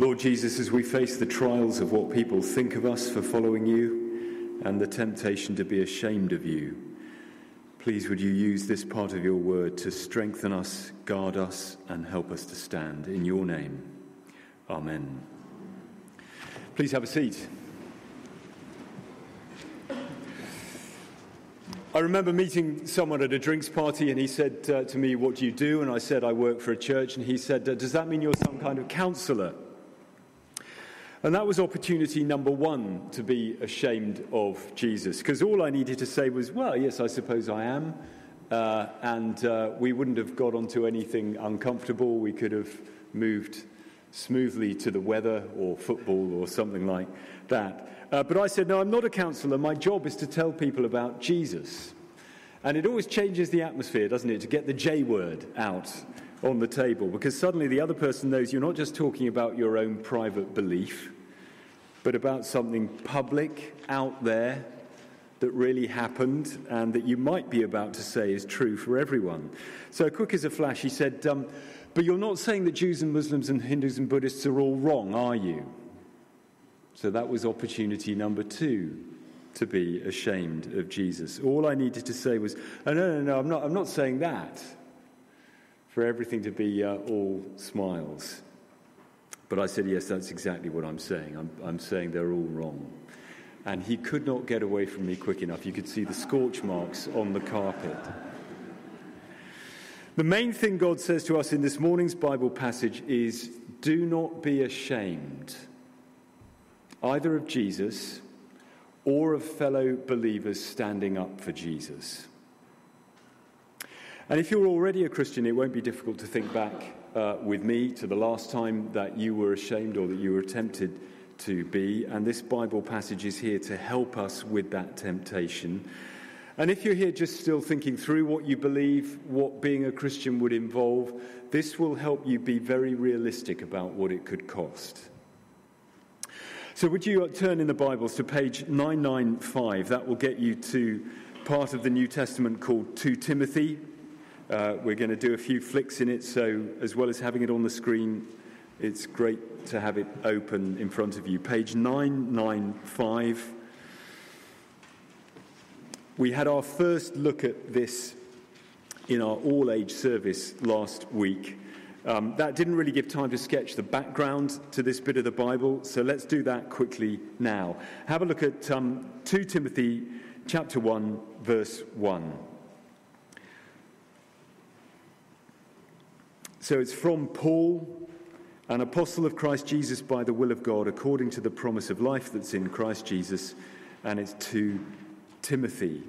Lord Jesus, as we face the trials of what people think of us for following you and the temptation to be ashamed of you, please would you use this part of your word to strengthen us, guard us, and help us to stand. In your name, Amen. Please have a seat. I remember meeting someone at a drinks party, and he said uh, to me, What do you do? And I said, I work for a church. And he said, Does that mean you're some kind of counselor? And that was opportunity number one to be ashamed of Jesus. Because all I needed to say was, well, yes, I suppose I am. Uh, and uh, we wouldn't have got onto anything uncomfortable. We could have moved smoothly to the weather or football or something like that. Uh, but I said, no, I'm not a counselor. My job is to tell people about Jesus. And it always changes the atmosphere, doesn't it, to get the J word out on the table because suddenly the other person knows you're not just talking about your own private belief, but about something public out there that really happened and that you might be about to say is true for everyone. So, quick as a flash, he said, um, But you're not saying that Jews and Muslims and Hindus and Buddhists are all wrong, are you? So, that was opportunity number two to be ashamed of Jesus. All I needed to say was, oh, no, no, no, I'm not, I'm not saying that for everything to be uh, all smiles. But I said, Yes, that's exactly what I'm saying. I'm, I'm saying they're all wrong. And he could not get away from me quick enough. You could see the scorch marks on the carpet. The main thing God says to us in this morning's Bible passage is do not be ashamed, either of Jesus or of fellow believers standing up for Jesus. And if you're already a Christian, it won't be difficult to think back uh, with me to the last time that you were ashamed or that you were tempted to be. And this Bible passage is here to help us with that temptation. And if you're here just still thinking through what you believe, what being a Christian would involve, this will help you be very realistic about what it could cost. So, would you turn in the Bibles to page 995? That will get you to part of the New Testament called 2 Timothy. Uh, we're going to do a few flicks in it, so as well as having it on the screen, it's great to have it open in front of you. Page 995. We had our first look at this in our all age service last week. Um, that didn't really give time to sketch the background to this bit of the Bible, so let's do that quickly now. Have a look at um, 2 Timothy chapter 1, verse 1. So it's from Paul, an apostle of Christ Jesus by the will of God, according to the promise of life that's in Christ Jesus, and it's to Timothy.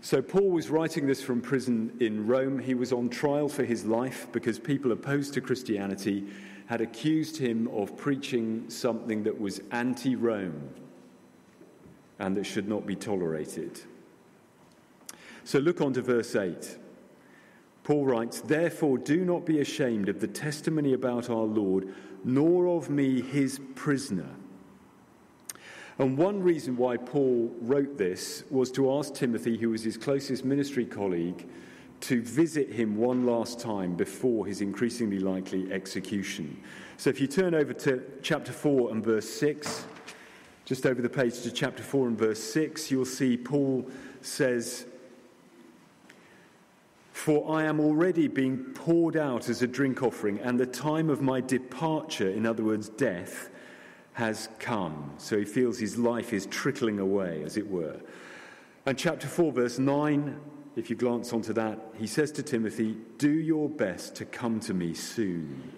So Paul was writing this from prison in Rome. He was on trial for his life because people opposed to Christianity had accused him of preaching something that was anti Rome and that should not be tolerated. So look on to verse 8. Paul writes, Therefore, do not be ashamed of the testimony about our Lord, nor of me, his prisoner. And one reason why Paul wrote this was to ask Timothy, who was his closest ministry colleague, to visit him one last time before his increasingly likely execution. So if you turn over to chapter 4 and verse 6, just over the page to chapter 4 and verse 6, you'll see Paul says, for I am already being poured out as a drink offering, and the time of my departure, in other words, death, has come. So he feels his life is trickling away, as it were. And chapter 4, verse 9, if you glance onto that, he says to Timothy, Do your best to come to me soon.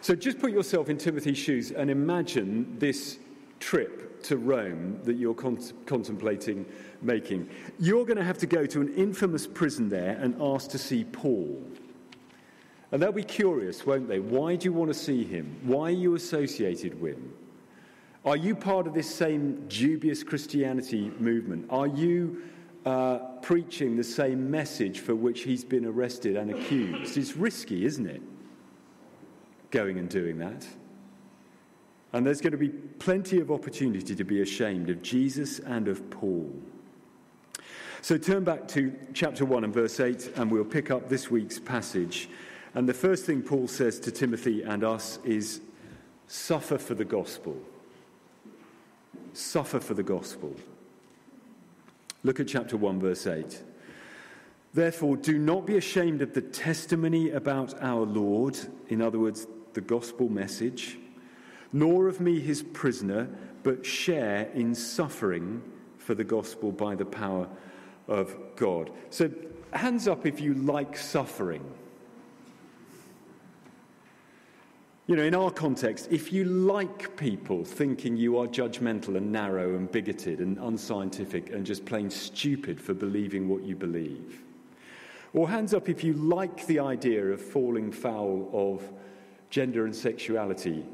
So just put yourself in Timothy's shoes and imagine this trip to Rome that you're con- contemplating making. You're going to have to go to an infamous prison there and ask to see Paul. And they'll be curious, won't they? Why do you want to see him? Why are you associated with him? Are you part of this same dubious Christianity movement? Are you uh, preaching the same message for which he's been arrested and accused? It's risky, isn't it? Going and doing that. And there's going to be plenty of opportunity to be ashamed of Jesus and of Paul. So turn back to chapter 1 and verse 8, and we'll pick up this week's passage. And the first thing Paul says to Timothy and us is suffer for the gospel. Suffer for the gospel. Look at chapter 1, verse 8. Therefore, do not be ashamed of the testimony about our Lord, in other words, the gospel message, nor of me, his prisoner, but share in suffering for the gospel by the power of God. So, hands up if you like suffering. You know, in our context, if you like people thinking you are judgmental and narrow and bigoted and unscientific and just plain stupid for believing what you believe, or hands up if you like the idea of falling foul of gender and sexuality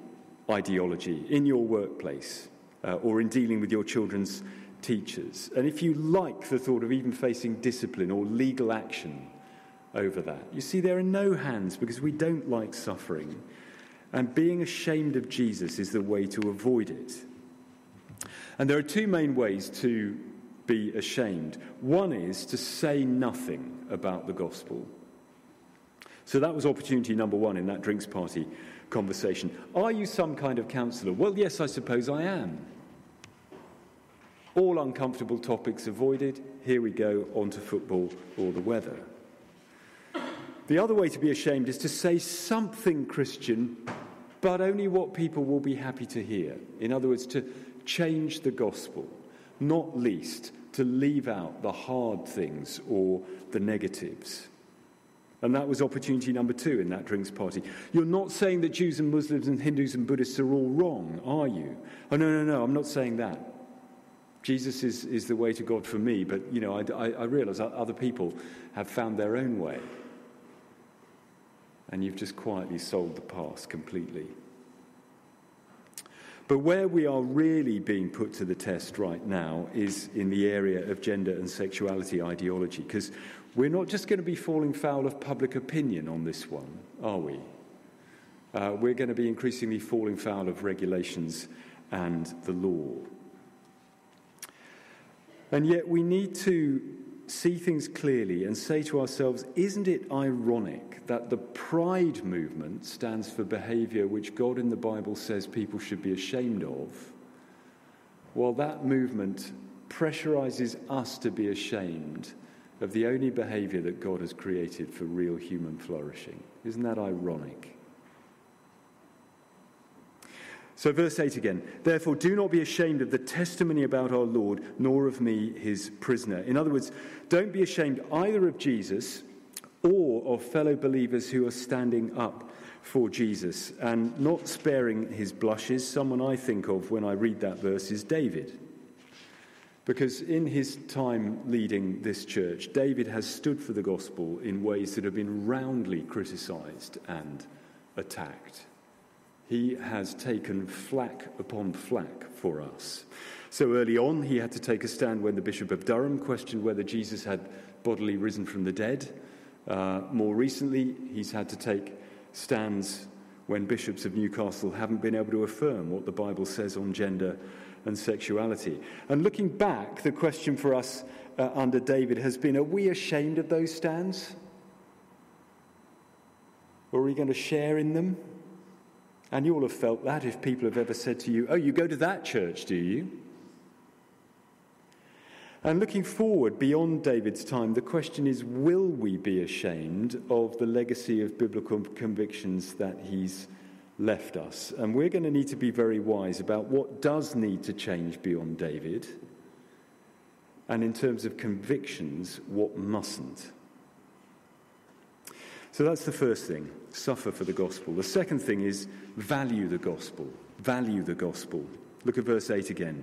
ideology in your workplace uh, or in dealing with your children's teachers. And if you like the thought of even facing discipline or legal action over that, you see, there are no hands because we don't like suffering. And being ashamed of Jesus is the way to avoid it. And there are two main ways to be ashamed. One is to say nothing about the gospel. So that was opportunity number one in that drinks party conversation. Are you some kind of counselor? Well, yes, I suppose I am. All uncomfortable topics avoided. Here we go, on to football or the weather. The other way to be ashamed is to say something Christian but only what people will be happy to hear. In other words, to change the gospel, not least to leave out the hard things or the negatives. And that was opportunity number two in that drinks party. You're not saying that Jews and Muslims and Hindus and Buddhists are all wrong, are you? Oh, no, no, no, I'm not saying that. Jesus is, is the way to God for me, but, you know, I, I, I realize other people have found their own way and you've just quietly sold the past completely. But where we are really being put to the test right now is in the area of gender and sexuality ideology, because we're not just going to be falling foul of public opinion on this one, are we? Uh, we're going to be increasingly falling foul of regulations and the law. And yet we need to see things clearly and say to ourselves, isn't it ironic that the pride movement stands for behavior which God in the Bible says people should be ashamed of, while that movement pressurizes us to be ashamed of the only behavior that God has created for real human flourishing? Isn't that ironic? So, verse 8 again. Therefore, do not be ashamed of the testimony about our Lord, nor of me, his prisoner. In other words, don't be ashamed either of Jesus or of fellow believers who are standing up for Jesus and not sparing his blushes. Someone I think of when I read that verse is David. Because in his time leading this church, David has stood for the gospel in ways that have been roundly criticized and attacked. He has taken flack upon flack for us. So early on, he had to take a stand when the Bishop of Durham questioned whether Jesus had bodily risen from the dead. Uh, more recently, he's had to take stands when bishops of Newcastle haven't been able to affirm what the Bible says on gender and sexuality. And looking back, the question for us uh, under David has been are we ashamed of those stands? Or are we going to share in them? And you all have felt that if people have ever said to you, Oh, you go to that church, do you? And looking forward beyond David's time, the question is will we be ashamed of the legacy of biblical convictions that he's left us? And we're going to need to be very wise about what does need to change beyond David, and in terms of convictions, what mustn't. So that's the first thing suffer for the gospel. The second thing is value the gospel. Value the gospel. Look at verse 8 again.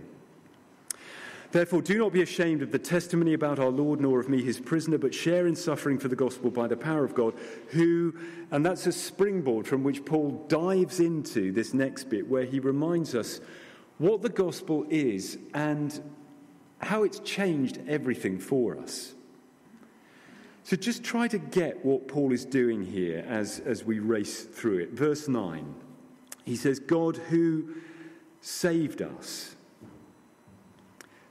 Therefore, do not be ashamed of the testimony about our Lord, nor of me, his prisoner, but share in suffering for the gospel by the power of God, who, and that's a springboard from which Paul dives into this next bit, where he reminds us what the gospel is and how it's changed everything for us. So just try to get what Paul is doing here as, as we race through it. Verse 9, he says, God who saved us.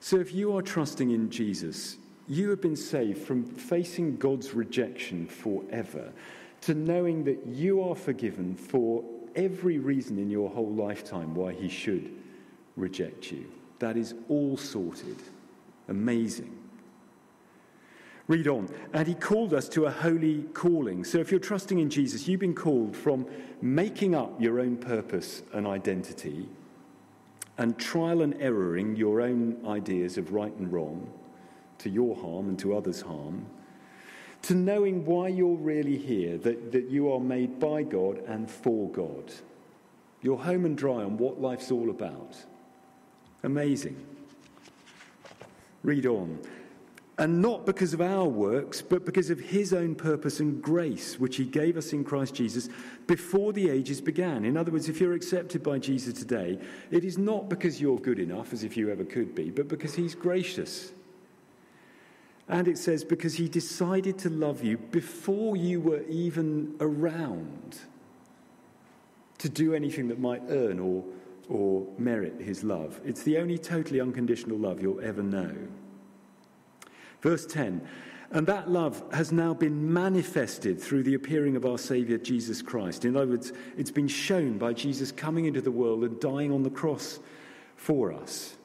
So if you are trusting in Jesus, you have been saved from facing God's rejection forever. to knowing that you are forgiven for every reason in your whole lifetime why he should reject you. That is all sorted. Amazing. Read on. And he called us to a holy calling. So if you're trusting in Jesus, you've been called from making up your own purpose and identity and trial and erroring your own ideas of right and wrong to your harm and to others' harm, to knowing why you're really here, that, that you are made by God and for God. You're home and dry on what life's all about. Amazing. Read on. And not because of our works, but because of his own purpose and grace, which he gave us in Christ Jesus before the ages began. In other words, if you're accepted by Jesus today, it is not because you're good enough, as if you ever could be, but because he's gracious. And it says, because he decided to love you before you were even around to do anything that might earn or, or merit his love. It's the only totally unconditional love you'll ever know. Verse 10 And that love has now been manifested through the appearing of our Saviour Jesus Christ. In other words, it's been shown by Jesus coming into the world and dying on the cross for us.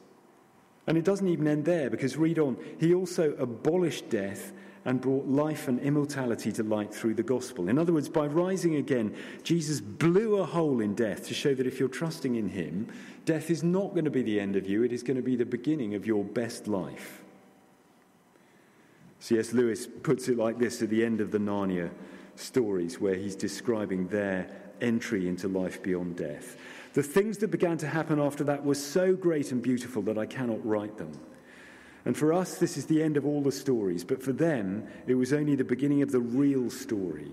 And it doesn't even end there because read on. He also abolished death and brought life and immortality to light through the gospel. In other words, by rising again, Jesus blew a hole in death to show that if you're trusting in Him, death is not going to be the end of you, it is going to be the beginning of your best life. C.S. Lewis puts it like this at the end of the Narnia stories, where he's describing their entry into life beyond death. The things that began to happen after that were so great and beautiful that I cannot write them. And for us, this is the end of all the stories, but for them, it was only the beginning of the real story.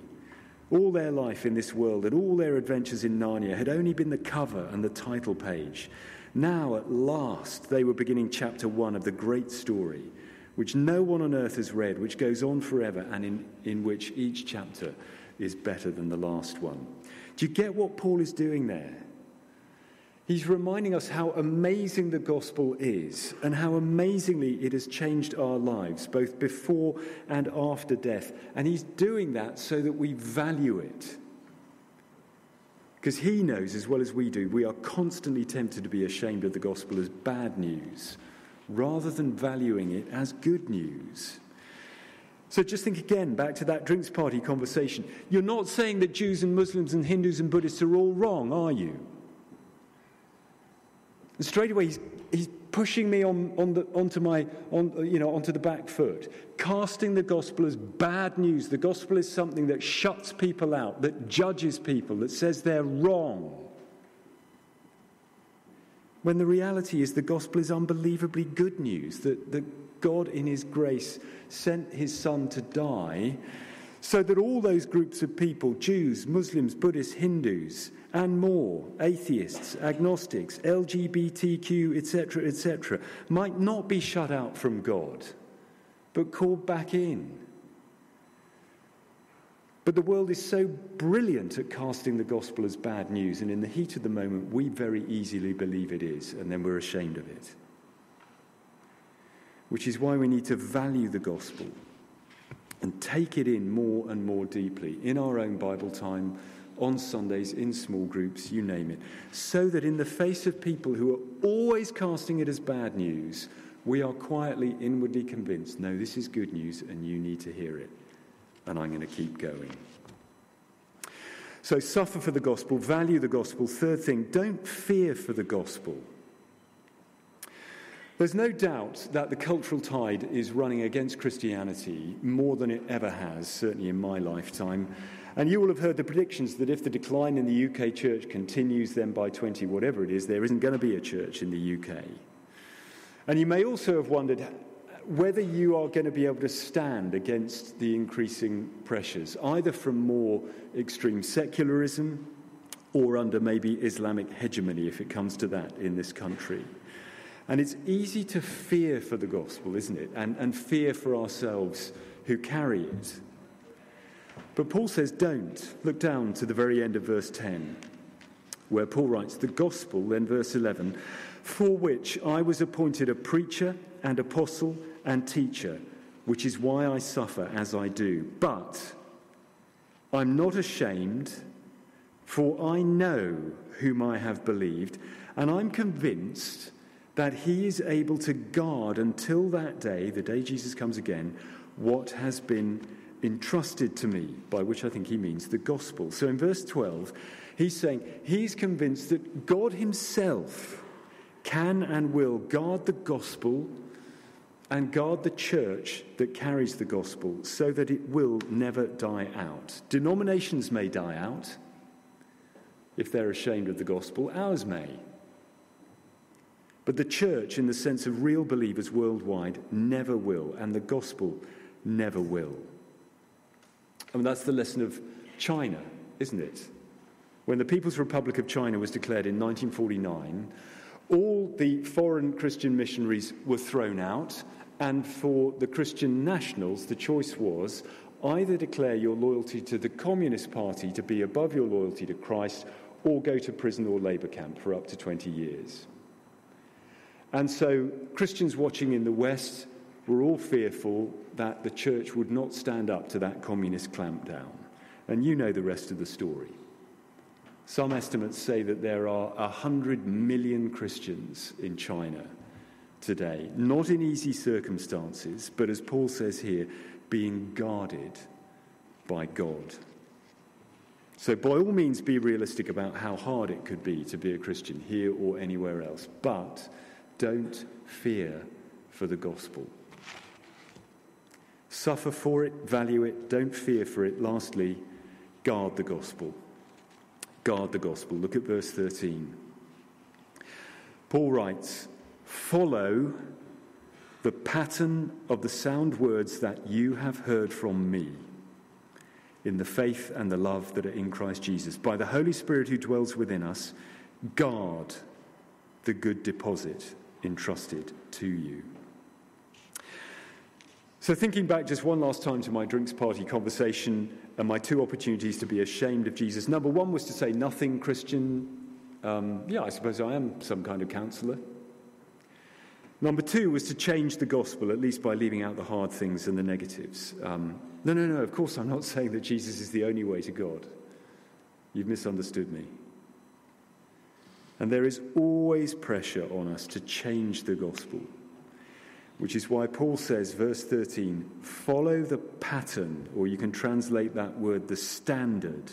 All their life in this world and all their adventures in Narnia had only been the cover and the title page. Now, at last, they were beginning chapter one of the great story, which no one on earth has read, which goes on forever, and in, in which each chapter is better than the last one. Do you get what Paul is doing there? He's reminding us how amazing the gospel is and how amazingly it has changed our lives, both before and after death. And he's doing that so that we value it. Because he knows, as well as we do, we are constantly tempted to be ashamed of the gospel as bad news rather than valuing it as good news. So just think again back to that drinks party conversation. You're not saying that Jews and Muslims and Hindus and Buddhists are all wrong, are you? And straight away, he's, he's pushing me on, on the, onto, my, on, you know, onto the back foot, casting the gospel as bad news. The gospel is something that shuts people out, that judges people, that says they're wrong. When the reality is the gospel is unbelievably good news, that, that God, in his grace, sent his son to die so that all those groups of people Jews, Muslims, Buddhists, Hindus, and more, atheists, agnostics, LGBTQ, etc., etc., might not be shut out from God, but called back in. But the world is so brilliant at casting the gospel as bad news, and in the heat of the moment, we very easily believe it is, and then we're ashamed of it. Which is why we need to value the gospel and take it in more and more deeply in our own Bible time on Sundays, in small groups, you name it, so that in the face of people who are always casting it as bad news, we are quietly, inwardly convinced no, this is good news and you need to hear it. And I'm going to keep going. So, suffer for the gospel, value the gospel. Third thing, don't fear for the gospel. There's no doubt that the cultural tide is running against Christianity more than it ever has, certainly in my lifetime. And you will have heard the predictions that if the decline in the UK church continues, then by 20, whatever it is, there isn't going to be a church in the UK. And you may also have wondered whether you are going to be able to stand against the increasing pressures, either from more extreme secularism or under maybe Islamic hegemony, if it comes to that in this country. And it's easy to fear for the gospel, isn't it? And, and fear for ourselves who carry it. But Paul says, don't. Look down to the very end of verse 10, where Paul writes, The gospel, then verse 11, for which I was appointed a preacher and apostle and teacher, which is why I suffer as I do. But I'm not ashamed, for I know whom I have believed, and I'm convinced that he is able to guard until that day, the day Jesus comes again, what has been entrusted to me, by which I think he means the gospel. So in verse 12, he's saying he's convinced that God himself can and will guard the gospel and guard the church that carries the gospel so that it will never die out. Denominations may die out if they're ashamed of the gospel, ours may. But the church, in the sense of real believers worldwide, never will, and the gospel never will. I mean, that's the lesson of China, isn't it? When the People's Republic of China was declared in 1949, all the foreign Christian missionaries were thrown out, and for the Christian nationals, the choice was either declare your loyalty to the Communist Party to be above your loyalty to Christ, or go to prison or labour camp for up to 20 years. And so Christians watching in the West were all fearful that the church would not stand up to that communist clampdown. And you know the rest of the story. Some estimates say that there are 100 million Christians in China today, not in easy circumstances, but as Paul says here, being guarded by God. So, by all means, be realistic about how hard it could be to be a Christian here or anywhere else, but don't fear for the gospel. Suffer for it, value it, don't fear for it. Lastly, guard the gospel. Guard the gospel. Look at verse 13. Paul writes, Follow the pattern of the sound words that you have heard from me in the faith and the love that are in Christ Jesus. By the Holy Spirit who dwells within us, guard the good deposit entrusted to you. So, thinking back just one last time to my drinks party conversation and my two opportunities to be ashamed of Jesus. Number one was to say nothing Christian. Um, yeah, I suppose I am some kind of counselor. Number two was to change the gospel, at least by leaving out the hard things and the negatives. Um, no, no, no, of course, I'm not saying that Jesus is the only way to God. You've misunderstood me. And there is always pressure on us to change the gospel, which is why Paul says, verse 13, follow the pattern, or you can translate that word, the standard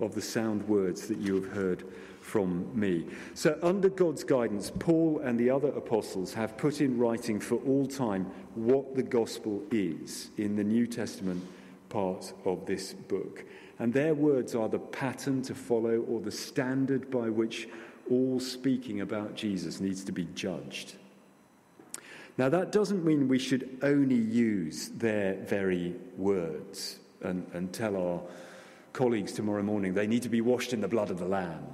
of the sound words that you have heard from me. So, under God's guidance, Paul and the other apostles have put in writing for all time what the gospel is in the New Testament part of this book. And their words are the pattern to follow or the standard by which all speaking about Jesus needs to be judged. Now, that doesn't mean we should only use their very words and, and tell our colleagues tomorrow morning they need to be washed in the blood of the Lamb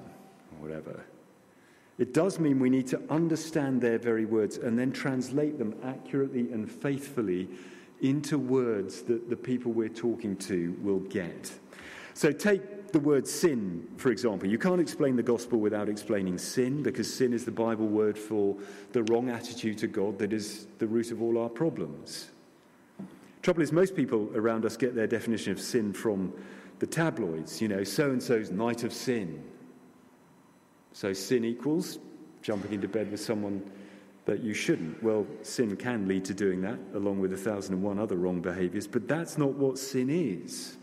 or whatever. It does mean we need to understand their very words and then translate them accurately and faithfully into words that the people we're talking to will get. So take the word sin, for example. You can't explain the gospel without explaining sin, because sin is the Bible word for the wrong attitude to God that is the root of all our problems. Trouble is, most people around us get their definition of sin from the tabloids, you know, so and so's night of sin. So sin equals jumping into bed with someone that you shouldn't. Well, sin can lead to doing that, along with a thousand and one other wrong behaviors, but that's not what sin is.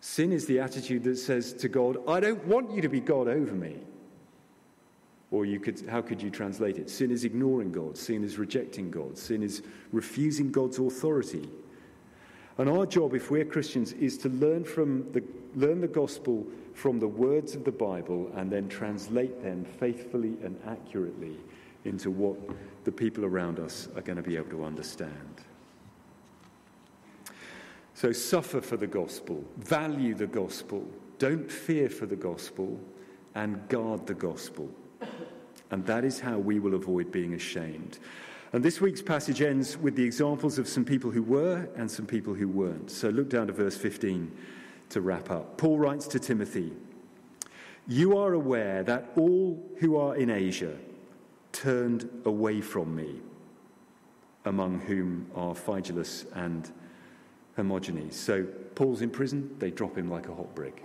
Sin is the attitude that says to God, I don't want you to be God over me. Or you could, how could you translate it? Sin is ignoring God. Sin is rejecting God. Sin is refusing God's authority. And our job, if we're Christians, is to learn from the, learn the gospel from the words of the Bible and then translate them faithfully and accurately into what the people around us are going to be able to understand. So suffer for the gospel, value the gospel, don't fear for the gospel, and guard the gospel. And that is how we will avoid being ashamed. And this week's passage ends with the examples of some people who were and some people who weren't. So look down to verse 15 to wrap up. Paul writes to Timothy You are aware that all who are in Asia turned away from me, among whom are Phygelus and Hermogenes. So Paul's in prison, they drop him like a hot brick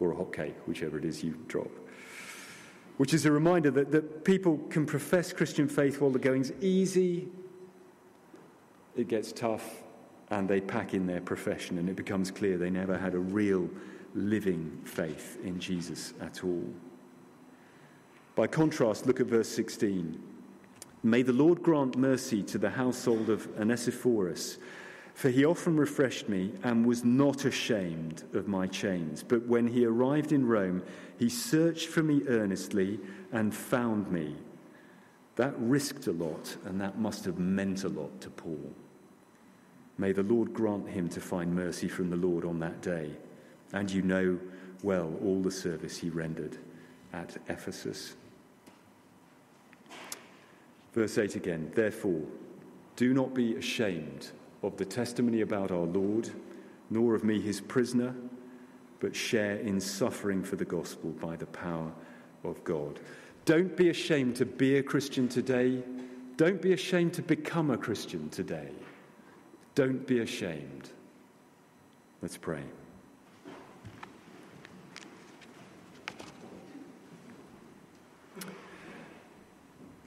or a hot cake, whichever it is you drop. Which is a reminder that, that people can profess Christian faith while the going's easy, it gets tough, and they pack in their profession, and it becomes clear they never had a real living faith in Jesus at all. By contrast, look at verse 16. May the Lord grant mercy to the household of Onesiphorus for he often refreshed me and was not ashamed of my chains. But when he arrived in Rome, he searched for me earnestly and found me. That risked a lot, and that must have meant a lot to Paul. May the Lord grant him to find mercy from the Lord on that day. And you know well all the service he rendered at Ephesus. Verse 8 again Therefore, do not be ashamed of the testimony about our Lord, nor of me his prisoner, but share in suffering for the gospel by the power of God. Don't be ashamed to be a Christian today. Don't be ashamed to become a Christian today. Don't be ashamed. Let's pray.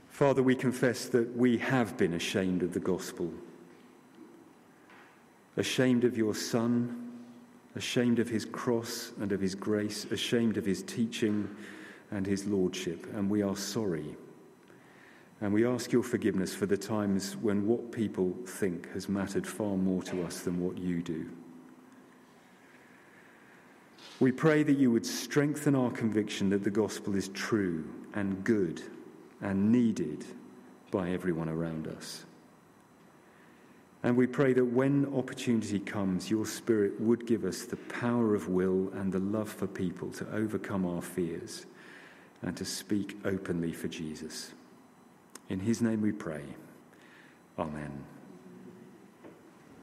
Father, we confess that we have been ashamed of the gospel ashamed of your Son, ashamed of his cross and of his grace, ashamed of his teaching and his lordship, and we are sorry. And we ask your forgiveness for the times when what people think has mattered far more to us than what you do. We pray that you would strengthen our conviction that the gospel is true and good and needed by everyone around us. And we pray that when opportunity comes, your Spirit would give us the power of will and the love for people to overcome our fears and to speak openly for Jesus. In his name we pray. Amen.